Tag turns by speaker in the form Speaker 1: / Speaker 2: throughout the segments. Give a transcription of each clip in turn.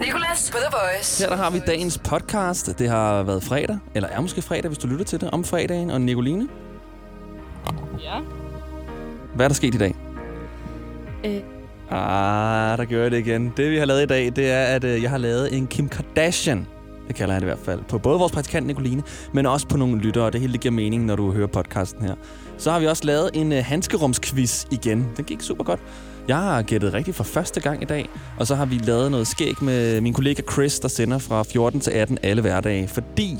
Speaker 1: Nicolas på The Voice.
Speaker 2: Her der har vi dagens podcast. Det har været fredag, eller er måske fredag, hvis du lytter til det, om fredagen. Og Nicoline,
Speaker 3: Ja.
Speaker 2: hvad er der sket i dag?
Speaker 3: Øh,
Speaker 2: Ah, der gør jeg det igen. Det vi har lavet i dag, det er, at øh, jeg har lavet en Kim Kardashian. Det kalder jeg det i hvert fald. På både vores praktikant Nicoline, men også på nogle lyttere. Det hele det giver mening, når du hører podcasten her. Så har vi også lavet en øh, handskerumsquiz igen. Den gik super godt. Jeg har gættet rigtigt for første gang i dag. Og så har vi lavet noget skæg med min kollega Chris, der sender fra 14 til 18 alle hverdage. Fordi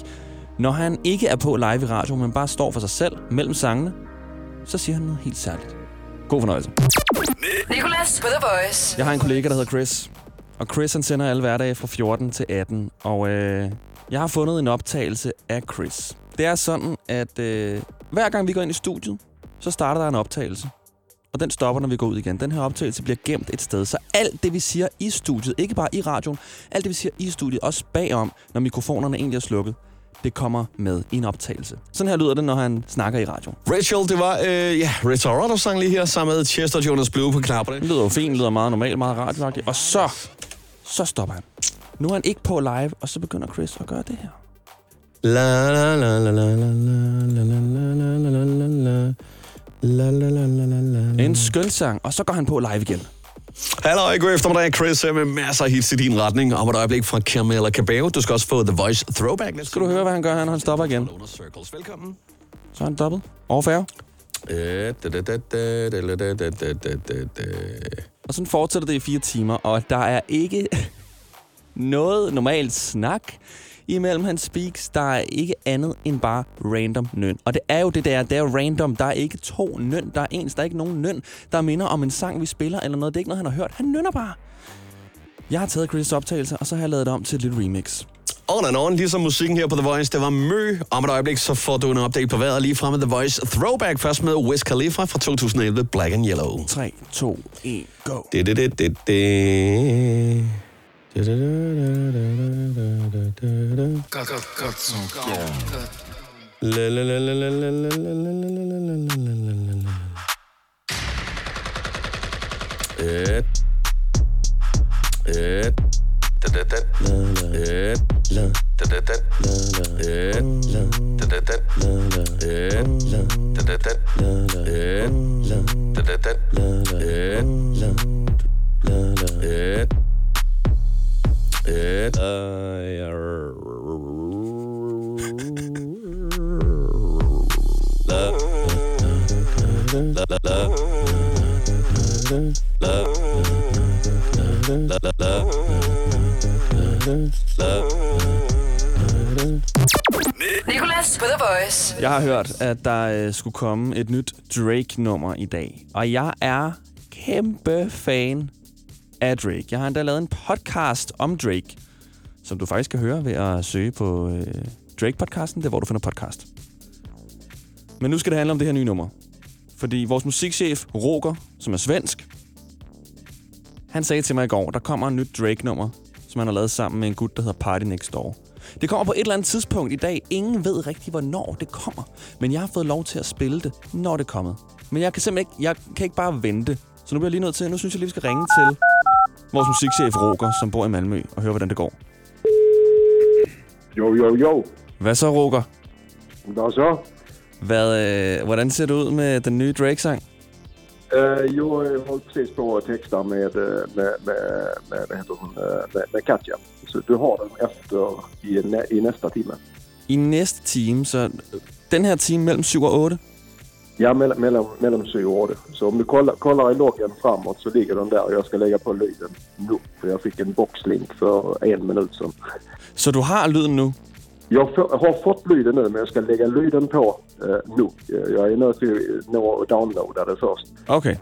Speaker 2: når han ikke er på live i radio, men bare står for sig selv mellem sangene, så siger han noget helt særligt. God fornøjelse.
Speaker 1: Nicolas på The Voice.
Speaker 2: Jeg har en kollega, der hedder Chris. Og Chris han sender alle hverdage fra 14 til 18. Og øh, jeg har fundet en optagelse af Chris. Det er sådan, at øh, hver gang vi går ind i studiet, så starter der en optagelse. Og den stopper, når vi går ud igen. Den her optagelse bliver gemt et sted. Så alt det, vi siger i studiet, ikke bare i radioen, alt det, vi siger i studiet, også bagom, når mikrofonerne egentlig er slukket, det kommer med i en optagelse. Sådan her lyder det, når han snakker i radioen.
Speaker 4: Rachel, det var, øh, ja, Rita Ora, sang lige her sammen med Chester Jonas Blue på knapperne.
Speaker 2: Det lyder jo fint, lyder meget normalt, meget radioagtigt. Og så, så stopper han. Nu er han ikke på live, og så begynder Chris at gøre det her.
Speaker 4: La la la la la la la la la la la la La, la, la, la, la, la.
Speaker 2: En skøn sang, og så går han på live igen.
Speaker 4: Hallo, god eftermiddag. Chris her med masser af hits i din retning. Om et øjeblik fra Camilla Cabello. Du skal også få The Voice Throwback.
Speaker 2: Lidt skal du høre, hvad han gør, når han stopper igen.
Speaker 4: Velkommen.
Speaker 2: Så er han dobbelt.
Speaker 4: Overfærge.
Speaker 2: Og sådan fortsætter det i fire timer, og der er ikke noget normalt snak imellem hans speaks. Der er ikke andet end bare random nøn. Og det er jo det der, det er random. Der er ikke to nøn, der er ens. Der er ikke nogen nøn, der minder om en sang, vi spiller, eller noget. Det er ikke noget, han har hørt. Han nynner bare. Jeg har taget Chris' optagelse, og så har jeg lavet det om til et lille remix.
Speaker 4: On and on, ligesom musikken her på The Voice, det var mø. Om et øjeblik, så får du en update på vejret lige frem med The Voice Throwback. Først med Wiz Khalifa fra 2011, Black and Yellow.
Speaker 2: 3, 2, 1, go.
Speaker 4: Det, det, det, det, det. It. It. It. It. It. It. It. La.
Speaker 1: Nicolas på The Voice.
Speaker 2: Jeg har hørt, at der øh, skulle komme et nyt Drake-nummer i dag. Og jeg er kæmpe fan af Drake. Jeg har endda lavet en podcast om Drake, som du faktisk kan høre ved at søge på øh, Drake-podcasten. Det hvor du finder podcast. Men nu skal det handle om det her nye nummer. Fordi vores musikchef, Roger, som er svensk, han sagde til mig i går, der kommer et nyt Drake-nummer, som han har lavet sammen med en gut, der hedder Party Next Door. Det kommer på et eller andet tidspunkt i dag. Ingen ved rigtig, hvornår det kommer. Men jeg har fået lov til at spille det, når det er kommet. Men jeg kan simpelthen ikke, jeg kan ikke bare vente. Så nu bliver jeg lige nødt til, nu synes jeg lige, vi skal ringe til vores musikchef Roger, som bor i Malmø, og høre, hvordan det går.
Speaker 5: Jo, jo, jo.
Speaker 2: Hvad så, Roger?
Speaker 5: Hvad så?
Speaker 2: Hvad, øh, hvordan ser det ud med den nye Drake-sang?
Speaker 5: Uh, jo, jag håller precis på att texta med, eh, med, med, med, vad heter hon, med, med Katja. Så du har den efter i, nä, i nästa timme.
Speaker 2: I næste time, så den her time mellem 7 og 8,
Speaker 5: Ja, mellan, mellan, mellan 7 och 8. Så om du kollar, kollar i loggen framåt så ligger den där och jag ska lägga på lyden nu. För jag fick en boxlink för en minut sedan.
Speaker 2: så du har lyden nu.
Speaker 5: Jag får, har fått lyden nu men jag ska lägga lyden på uh, nu. Eh, Jag är nöjd till nå och downloada det först.
Speaker 2: Okay,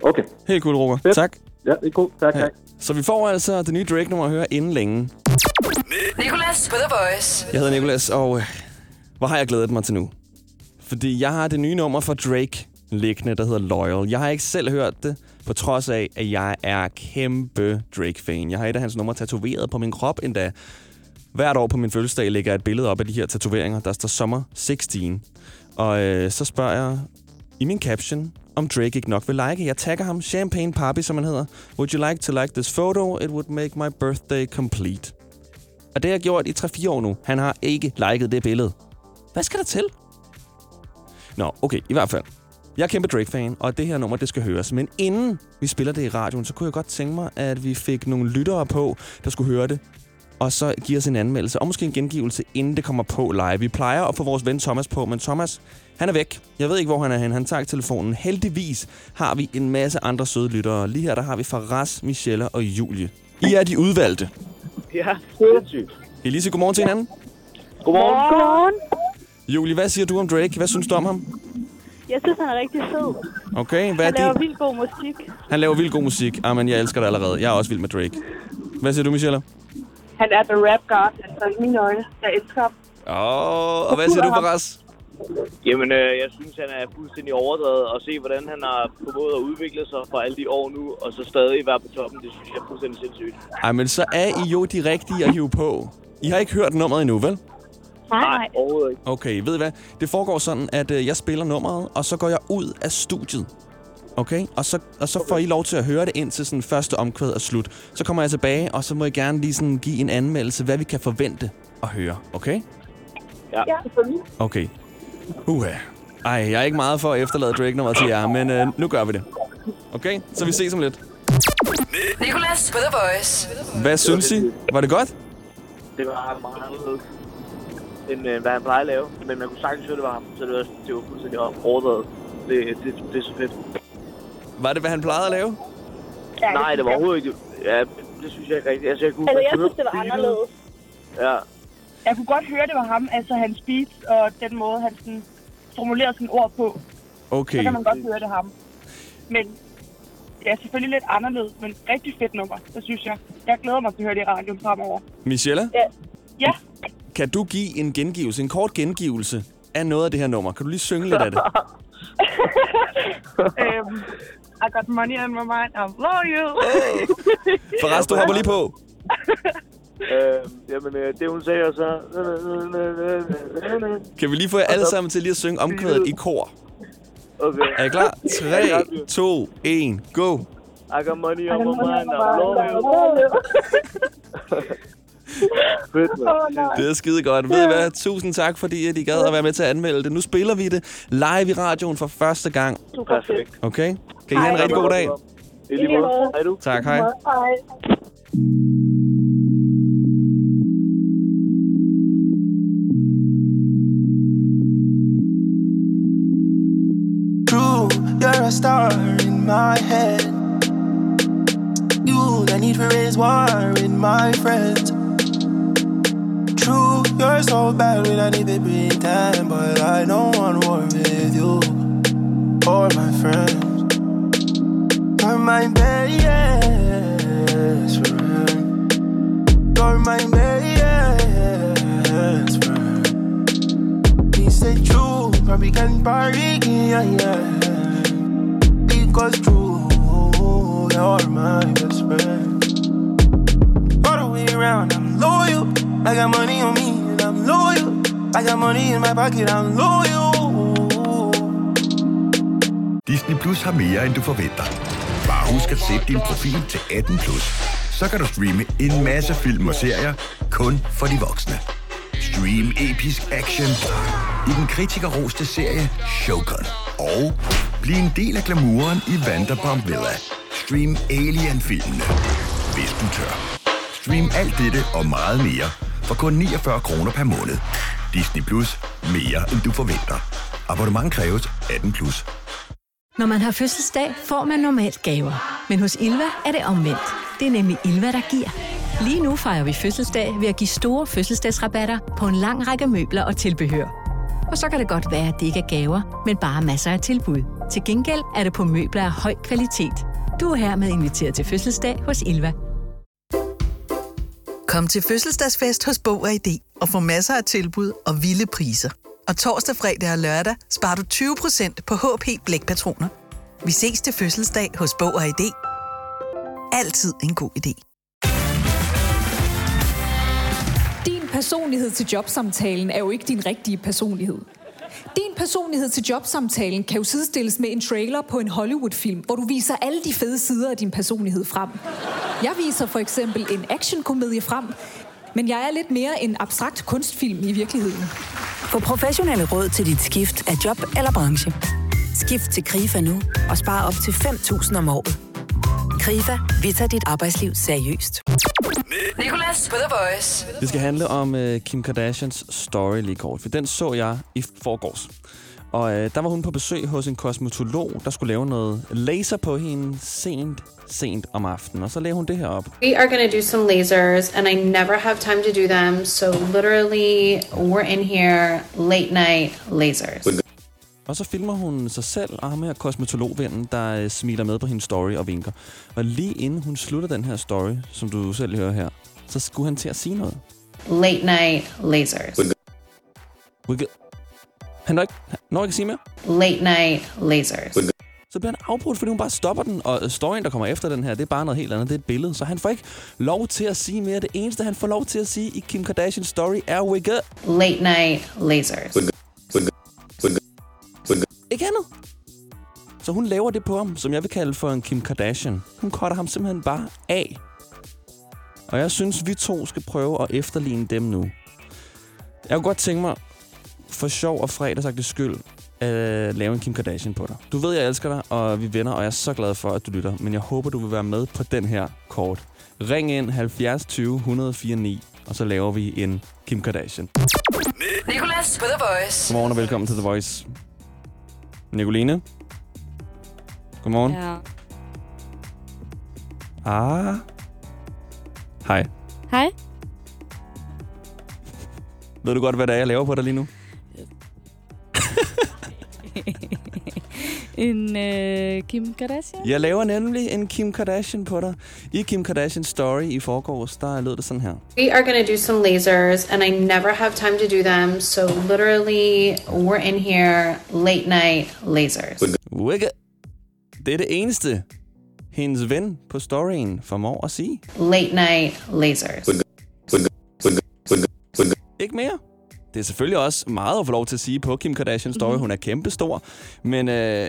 Speaker 5: Okej,
Speaker 2: helt cool, Roger.
Speaker 5: Fedt.
Speaker 2: Tak.
Speaker 5: ja det är coolt. Tack, tack.
Speaker 2: Så vi får altså det nye Drake-nummer at høre inden længe.
Speaker 1: Nicolas på The Voice.
Speaker 2: Jeg hedder Nikolas, og øh, hvor har jeg glædet mig til nu? Fordi jeg har det nye nummer fra Drake liggende, der hedder Loyal. Jeg har ikke selv hørt det, på trods af, at jeg er kæmpe Drake-fan. Jeg har et af hans numre tatoveret på min krop endda. Hvert år på min fødselsdag lægger jeg et billede op af de her tatoveringer. Der står Summer 16. Og øh, så spørger jeg i min caption, om Drake ikke nok vil like. Jeg tagger ham Champagne Papi, som han hedder. Would you like to like this photo? It would make my birthday complete. Og det har jeg gjort i 3-4 år nu. Han har ikke liket det billede. Hvad skal der til? Nå, okay, i hvert fald. Jeg er kæmpe Drake-fan, og det her nummer, det skal høres. Men inden vi spiller det i radioen, så kunne jeg godt tænke mig, at vi fik nogle lyttere på, der skulle høre det. Og så give os en anmeldelse, og måske en gengivelse, inden det kommer på live. Vi plejer at få vores ven Thomas på, men Thomas, han er væk. Jeg ved ikke, hvor han er hen. Han tager ikke telefonen. Heldigvis har vi en masse andre søde lyttere. Lige her, der har vi Faraz, Michelle og Julie. I er de udvalgte.
Speaker 6: Ja, sindssygt.
Speaker 2: Elise, godmorgen til hinanden.
Speaker 6: Godmorgen.
Speaker 3: Godmorgen.
Speaker 2: Julie, hvad siger du om Drake? Hvad synes du om ham?
Speaker 3: Jeg synes, han er rigtig fed.
Speaker 2: Okay, hvad er
Speaker 3: Han laver
Speaker 2: det?
Speaker 3: vildt god musik.
Speaker 2: Han laver vildt god musik. Ah, men jeg elsker det allerede. Jeg er også vild med Drake. Hvad siger du, Michelle?
Speaker 7: Han er the rap god, altså i mine øjne. Jeg elsker ham.
Speaker 2: Åh, oh, og hvad siger du, Faraz?
Speaker 6: Jamen, øh, jeg synes, han er fuldstændig overdrevet. Og se, hvordan han har formået at udvikle sig for alle de år nu, og så stadig være på toppen, det synes jeg er fuldstændig sindssygt.
Speaker 2: Ej, men så er I jo de rigtige at hive på. I har ikke hørt nummeret endnu, vel?
Speaker 7: Nej,
Speaker 6: Nej, overhovedet ikke.
Speaker 2: Okay, ved I hvad? Det foregår sådan, at øh, jeg spiller nummeret, og så går jeg ud af studiet. Okay? Og så, og så får I lov til at høre det ind til sådan første omkvæd og slut. Så kommer jeg tilbage, og så må I gerne lige sådan give en anmeldelse, hvad vi kan forvente at høre. Okay?
Speaker 7: ja.
Speaker 2: Okay. Uha. Ej, jeg er ikke meget for at efterlade Drake nummeret til jer, men øh, nu gør vi det. Okay? Så vi ses om lidt.
Speaker 1: Nicolas på The Voice.
Speaker 2: Hvad synes I? Var det godt?
Speaker 6: Det var meget end øh, hvad han plejer at lave. Men man kunne sagtens høre, det var ham, så det var, det var fuldstændig overdrevet. Det, det, det er så fedt.
Speaker 2: Var det, hvad han plejede at lave?
Speaker 7: Ja,
Speaker 6: Nej, det var
Speaker 7: synes jeg.
Speaker 6: overhovedet ikke. Ja, det synes jeg ikke rigtigt. Altså, jeg kunne
Speaker 7: Altså, jeg
Speaker 6: kunne
Speaker 7: synes, det var anderledes.
Speaker 6: Ja,
Speaker 7: Jeg kunne godt høre, det var ham, altså hans beats og den måde, han sådan formulerede sine ord på. Så
Speaker 2: Okay.
Speaker 7: kan man godt høre, det er ham. Men ja, selvfølgelig lidt anderledes, men rigtig fedt nummer, det synes jeg. Jeg glæder mig til at høre det i radioen fremover.
Speaker 2: Michelle,
Speaker 7: ja.
Speaker 2: Kan du give en gengivelse, en kort gengivelse af noget af det her nummer? Kan du lige synge lidt af det?
Speaker 7: øhm, I got money on my mind, I love you.
Speaker 2: Forresten, du hopper lige på.
Speaker 6: øh, jamen, øh, det hun sagde, og så...
Speaker 2: Kan vi lige få jer alle sammen til lige at synge omkvædet i kor?
Speaker 6: Okay.
Speaker 2: Er I klar? 3, 2, 1, go!
Speaker 6: I got money on my mind, I love you. Fedt, mand.
Speaker 2: Det er skide godt. Ved I hvad? Tusind tak, fordi at I gad at være med til at anmelde det. Nu spiller vi det live i radioen for første gang.
Speaker 6: Perfekt.
Speaker 2: Okay? Kan I have en rigtig god dag?
Speaker 6: I lige måde. Hej du.
Speaker 2: Tak,
Speaker 7: hej.
Speaker 8: True, you're a star in my head. You, the need for raise war in my friends. True, you're so bad when I need to pretend, but I don't want war with you or my friends. You're my best friend. You're my best friend. He said true, probably can party, yeah, yeah. Because true, you're my best friend. All the way around, I'm loyal. I got money on me and I'm loyal. I got money in my pocket, I'm loyal.
Speaker 9: Disney Plus har mere, end du forventer. Bare husk at sætte din profil til 18 plus. Så kan du streame en masse film og serier kun for de voksne. Stream episk action i den kritikerroste serie Shogun. Og bliv en del af glamouren i Vanderpump Villa. Stream Alien-filmene, hvis du tør. Stream alt dette og meget mere for kun 49 kroner per måned. Disney Plus. Mere end du forventer. Abonnement kræves 18 plus.
Speaker 10: Når man har fødselsdag, får man normalt gaver. Men hos Ilva er det omvendt. Det er nemlig Ilva, der giver. Lige nu fejrer vi fødselsdag ved at give store fødselsdagsrabatter på en lang række møbler og tilbehør. Og så kan det godt være, at det ikke er gaver, men bare masser af tilbud. Til gengæld er det på møbler af høj kvalitet. Du er hermed inviteret til fødselsdag hos Ilva.
Speaker 11: Kom til fødselsdagsfest hos Bog og ID og få masser af tilbud og vilde priser. Og torsdag, fredag og lørdag sparer du 20% på HP Blækpatroner. Vi ses til fødselsdag hos Bog og ID. Altid en god idé.
Speaker 12: Din personlighed til jobsamtalen er jo ikke din rigtige personlighed. din personlighed til jobsamtalen kan jo sidestilles med en trailer på en Hollywood-film, hvor du viser alle de fede sider af din personlighed frem. Jeg viser for eksempel en actionkomedie frem, men jeg er lidt mere en abstrakt kunstfilm i virkeligheden.
Speaker 13: Få professionelle råd til dit skift af job eller branche. Skift til KRIFA nu og spare op til 5.000 om året. KRIFA, vi tager dit arbejdsliv seriøst.
Speaker 1: Nicolas på The Voice.
Speaker 2: Det skal handle om uh, Kim Kardashians story lige kort, for den så jeg i forgårs. Og uh, der var hun på besøg hos en kosmetolog, der skulle lave noget laser på hende sent, sent om aftenen. Og så lavede hun det her op.
Speaker 14: We are going to do some lasers, and I never have time to do them. So literally, we're in here late night lasers.
Speaker 2: Og så filmer hun sig selv og ham her kosmetologvennen, der øh, smiler med på hendes story og vinker. Og lige inden hun slutter den her story, som du selv hører her, så skulle han til at sige noget.
Speaker 14: Late night lasers.
Speaker 2: Wiggle. Han når ikke, han når ikke at sige mere.
Speaker 14: Late night lasers.
Speaker 2: Så bliver han afbrudt, fordi hun bare stopper den. Og storyen, der kommer efter den her, det er bare noget helt andet. Det er et billede. Så han får ikke lov til at sige mere. Det eneste, han får lov til at sige i Kim Kardashians story er wiggle.
Speaker 14: Late night lasers.
Speaker 2: Ikke andet. Så hun laver det på ham, som jeg vil kalde for en Kim Kardashian. Hun cutter ham simpelthen bare af. Og jeg synes, vi to skal prøve at efterligne dem nu. Jeg kunne godt tænke mig, for sjov og fredagsagtig skyld, at lave en Kim Kardashian på dig. Du ved, jeg elsker dig, og vi er venner, og jeg er så glad for, at du lytter. Men jeg håber, du vil være med på den her kort. Ring ind 70 20 104 9, og så laver vi en Kim Kardashian.
Speaker 1: Nicolas på The Voice.
Speaker 2: Godmorgen og velkommen til The Voice. Nicoline? Godmorgen.
Speaker 15: Ja.
Speaker 2: Ah. Hej.
Speaker 15: Hej.
Speaker 2: Ved du godt, hvad det er, jeg laver på dig lige nu?
Speaker 15: En øh, Kim Kardashian?
Speaker 2: Jeg laver nemlig en Kim Kardashian på dig. I Kim Kardashian story i forgårs, der lød det sådan her.
Speaker 14: We are going to do some lasers, and I never have time to do them. So literally, we're in here late night lasers.
Speaker 2: Wiggle. Det er det eneste, hendes ven på storyen formår at sige.
Speaker 14: Late night lasers.
Speaker 2: Ikke mere. Det er selvfølgelig også meget at få lov til at sige på Kim Kardashian story.
Speaker 15: Mhm.
Speaker 2: Hun er kæmpestor. Men øh,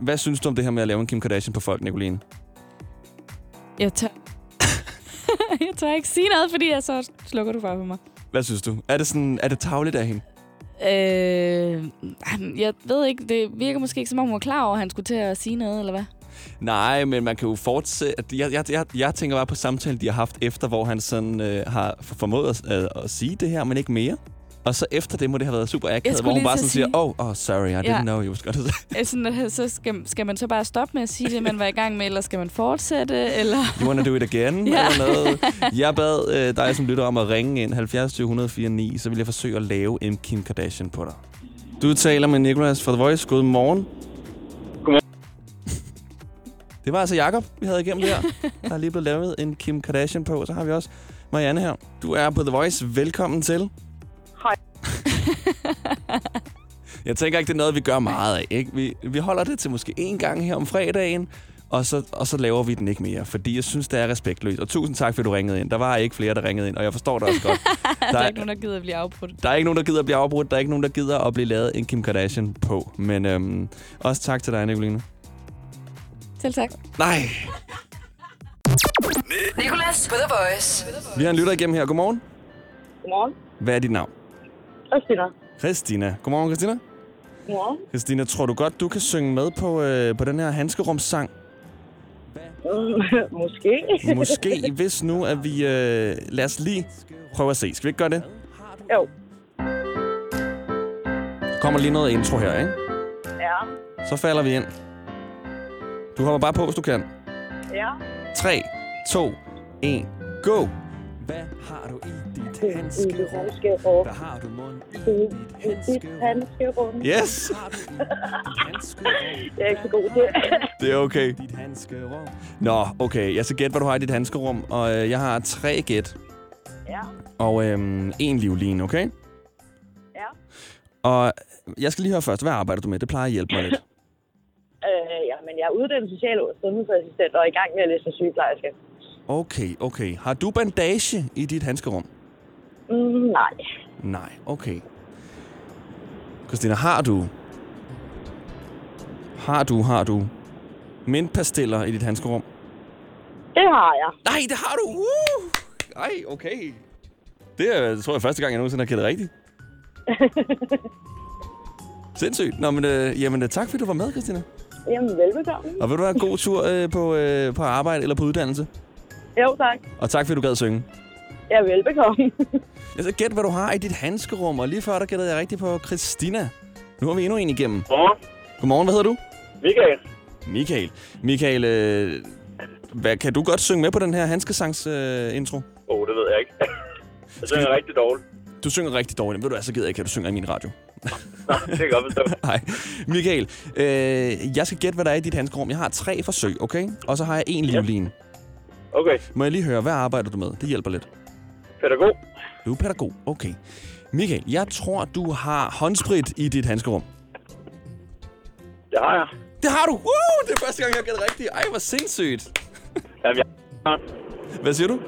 Speaker 2: hvad synes du om det her med at lave en Kim Kardashian på folk, Nicoline?
Speaker 15: Jeg tør... jeg tør ikke sige noget, fordi jeg så slukker du bare på mig.
Speaker 2: Hvad synes du? Er det, sådan, er det tavligt af hende?
Speaker 15: Øh, jeg ved ikke, det virker måske ikke som om hun var klar over, at han skulle til at sige noget, eller hvad?
Speaker 2: Nej, men man kan jo fortsætte. Jeg, jeg, jeg, jeg tænker bare på samtalen, de har haft efter, hvor han sådan øh, har formået at, at, at sige det her, men ikke mere. Og så efter det må det have været super akavet, hvor hun bare sådan siger,
Speaker 15: sige-
Speaker 2: oh, oh, sorry, I
Speaker 15: Ja.
Speaker 2: didn't know you was gonna say.
Speaker 15: Sådan, så skal, skal man så bare stoppe med at sige det, man var i gang med, eller skal man fortsætte, eller...
Speaker 2: You wanna do it again?
Speaker 15: Ja.
Speaker 2: Eller noget. Jeg bad øh, dig som lytter om at ringe ind 70 20 104 9, så vil jeg forsøge at lave en Kim Kardashian på dig. Du taler med Nicolas fra The Voice. God morgen. Det var altså Jakob, vi havde igennem der. Der er lige blevet lavet en Kim Kardashian på. Så har vi også Marianne her. Du er på The Voice. Velkommen til.
Speaker 7: Hej.
Speaker 2: Jeg tænker ikke, det er noget, vi gør meget af. Ikke? Vi, vi holder det til måske én gang her om fredagen, og så, og så laver vi den ikke mere, fordi jeg synes, det er respektløst. Og tusind tak, fordi du ringede ind. Der var ikke flere, der ringede ind, og jeg forstår det også godt.
Speaker 15: der er ikke nogen, der gider at blive afbrudt.
Speaker 2: Der er ikke nogen, der gider at blive afbrudt. Der er ikke nogen, der gider at blive lavet en Kim Kardashian på. Men øhm, også tak til dig, Nicoline.
Speaker 15: Selv tak.
Speaker 2: Nej.
Speaker 1: Nicolas på The Voice.
Speaker 2: Vi har en lytter igennem her. Godmorgen.
Speaker 7: Godmorgen.
Speaker 2: Hvad er dit navn?
Speaker 7: Christina.
Speaker 2: Christina. Godmorgen, Christina.
Speaker 7: Godmorgen.
Speaker 2: Christina, tror du godt, du kan synge med på, øh, på den her handskerumssang?
Speaker 7: Måske.
Speaker 2: Måske, hvis nu, at vi... Øh, lad os lige prøve at se. Skal vi ikke gøre det?
Speaker 7: Jo.
Speaker 2: Kommer lige noget intro her, ikke?
Speaker 7: Ja.
Speaker 2: Så falder vi ind. Du hopper bare på, hvis du kan.
Speaker 7: Ja.
Speaker 2: 3, 2, 1, go! Hvad har du i dit handskerum? Hvad har du mund i
Speaker 7: Dit handskerum.
Speaker 2: Yes!
Speaker 7: Jeg er ikke så god til
Speaker 2: Det er okay. Nå, okay. Jeg skal gætte, hvad du har i dit handskerum. Og øh, jeg har tre gæt.
Speaker 7: Ja.
Speaker 2: Og øhm, en livline, okay?
Speaker 7: Ja.
Speaker 2: Og jeg skal lige høre først, hvad arbejder du med? Det plejer at hjælpe mig lidt.
Speaker 7: Øh, ja, men jeg er uddannet social- og sundhedsassistent og er i gang med at læse sygeplejerske.
Speaker 2: Okay, okay. Har du bandage i dit handskerum?
Speaker 7: Mm, nej.
Speaker 2: Nej, okay. Christina, har du... Har du, har du mintpastiller i dit handskerum?
Speaker 3: Det har jeg.
Speaker 2: Nej, det har du! Uh! Ej, okay. Det er, tror jeg, første gang, jeg nogensinde har gættet rigtigt. Sindssygt. Nå, men, øh, jamen, øh, tak fordi du var med, Christina.
Speaker 3: Jamen, velbekomme.
Speaker 2: Og vil du have en god tur øh, på, øh, på arbejde eller på uddannelse?
Speaker 3: Jo, tak.
Speaker 2: Og tak fordi du gad synge.
Speaker 3: Ja, velbekomme.
Speaker 2: Jeg skal gætte, hvad du har i dit handskerum, og lige før der gættede jeg rigtigt på Christina. Nu har vi endnu en igennem.
Speaker 6: Godmorgen.
Speaker 2: Godmorgen, hvad hedder du?
Speaker 6: Michael.
Speaker 2: Michael. Michael, øh, hvad, kan du godt synge med på den her handskesangs øh, intro?
Speaker 6: Åh, oh, det ved jeg ikke. Jeg synger rigtig dårligt.
Speaker 2: Du synger rigtig dårligt. Ved du hvad, så gider jeg ikke, at du synger i min radio.
Speaker 6: Nå, det kan jeg godt forstå.
Speaker 2: Nej. Michael, øh, jeg skal gætte, hvad der er i dit handskerum. Jeg har tre forsøg, okay? Og så har jeg en livline.
Speaker 6: Okay.
Speaker 2: Må jeg lige høre, hvad arbejder du med? Det hjælper lidt.
Speaker 6: Pædagog.
Speaker 2: Du er pædagog, okay. Michael, jeg tror, du har håndsprit i dit handskerum.
Speaker 6: Det har jeg.
Speaker 2: Det har du! Uh, det er første gang, jeg har gættet rigtigt. Ej, hvor sindssygt.
Speaker 6: Jamen, jeg har
Speaker 2: Hvad siger du?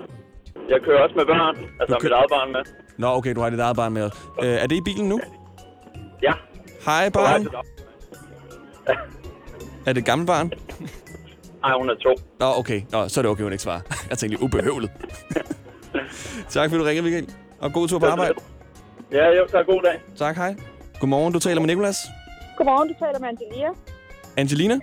Speaker 6: Jeg kører også med børn. Altså,
Speaker 2: Du
Speaker 6: mit eget barn med.
Speaker 2: Nå, okay, du har dit eget barn med. Øh, er det i bilen nu?
Speaker 6: Ja.
Speaker 2: Hej, barn. Er det et gammelt barn?
Speaker 6: Nej, hun er to.
Speaker 2: Nå, okay. Nå, så er det okay, hun ikke svarer. Jeg tænkte lige, ubehøvlet. tak fordi du ringede, Michael. Og god tur på arbejde.
Speaker 6: Ja, jo, tak. God dag.
Speaker 2: Tak, hej. Godmorgen, du taler med Nikolas.
Speaker 3: Godmorgen, du taler med Angelia.
Speaker 2: Angelina?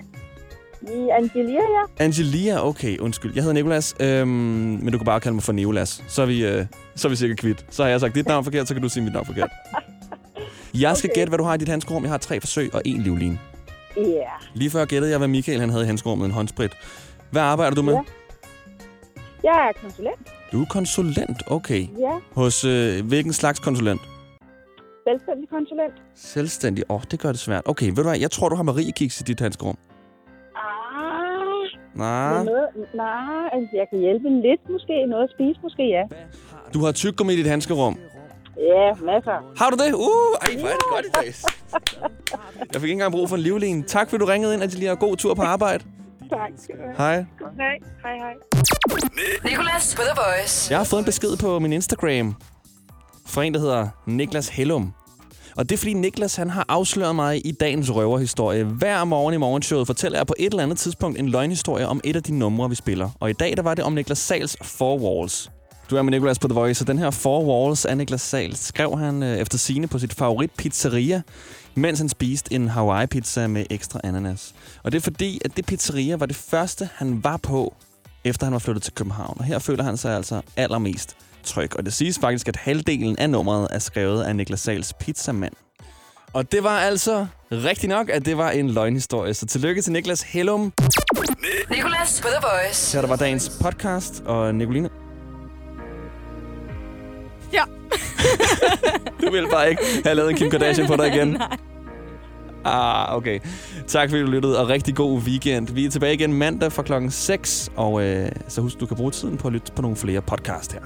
Speaker 3: I Angelia, ja.
Speaker 2: Angelia, okay, undskyld. Jeg hedder Nikolas, øhm, men du kan bare kalde mig for Nikolas. Så er vi, øh, så er vi sikkert kvitt. Så har jeg sagt dit navn forkert, så kan du sige mit navn forkert. Jeg skal gætte, hvad du har i dit handskerum. Jeg har tre forsøg og en livline.
Speaker 3: Ja.
Speaker 2: Lige før gættede jeg, hvad Michael han havde i handskerummet, en håndsprit. Hvad arbejder du med?
Speaker 3: Ja. Jeg er konsulent.
Speaker 2: Du er konsulent, okay.
Speaker 3: Ja.
Speaker 2: Hos øh, hvilken slags konsulent?
Speaker 3: Selvstændig konsulent.
Speaker 2: Selvstændig. Åh, oh, det gør det svært. Okay, ved du hvad? Jeg tror, du har Marie Kiks i dit handskerum.
Speaker 3: Ah,
Speaker 2: Nej.
Speaker 3: noget, nej, altså jeg kan hjælpe lidt måske. Noget at spise måske, ja.
Speaker 2: Du har tyggegummi i dit handskerum.
Speaker 3: Ja, masser.
Speaker 2: Har du det? Uh, ej, hvor er det godt i dag. Jeg fik ikke engang brug for en livline. Tak, fordi du ringede ind, Angelia, og god tur på arbejde.
Speaker 3: Tak.
Speaker 2: Hej.
Speaker 3: Hej, hej, hej.
Speaker 1: Nicolas på The Voice.
Speaker 2: Jeg har fået en besked på min Instagram fra en, der hedder Niklas Hellum. Og det er fordi Niklas han har afsløret mig i dagens røverhistorie. Hver morgen i morgenshowet fortæller jeg på et eller andet tidspunkt en løgnhistorie om et af de numre, vi spiller. Og i dag der var det om Niklas Sals Four Walls. Du er med Niklas på The Voice, og den her Four Walls af Niklas Sals skrev han øh, efter sine på sit favorit pizzeria, mens han spiste en Hawaii-pizza med ekstra ananas. Og det er fordi, at det pizzeria var det første, han var på, efter han var flyttet til København. Og her føler han sig altså allermest tryg. Og det siges faktisk, at halvdelen af nummeret er skrevet af Niklas Sals pizzamand. Og det var altså rigtigt nok, at det var en løgnhistorie. Så tillykke til Niklas Hellum.
Speaker 1: Nicolas på The Voice.
Speaker 2: Her der var dagens podcast, og Nicoline. Vil bare ikke have lavet en Kim Kardashian på dig igen.
Speaker 15: Nej.
Speaker 2: Ah, okay. Tak fordi du lyttede, og rigtig god weekend. Vi er tilbage igen mandag fra klokken 6, og øh, så husk, du kan bruge tiden på at lytte på nogle flere podcast her.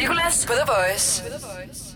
Speaker 1: Nicolas på The Voice.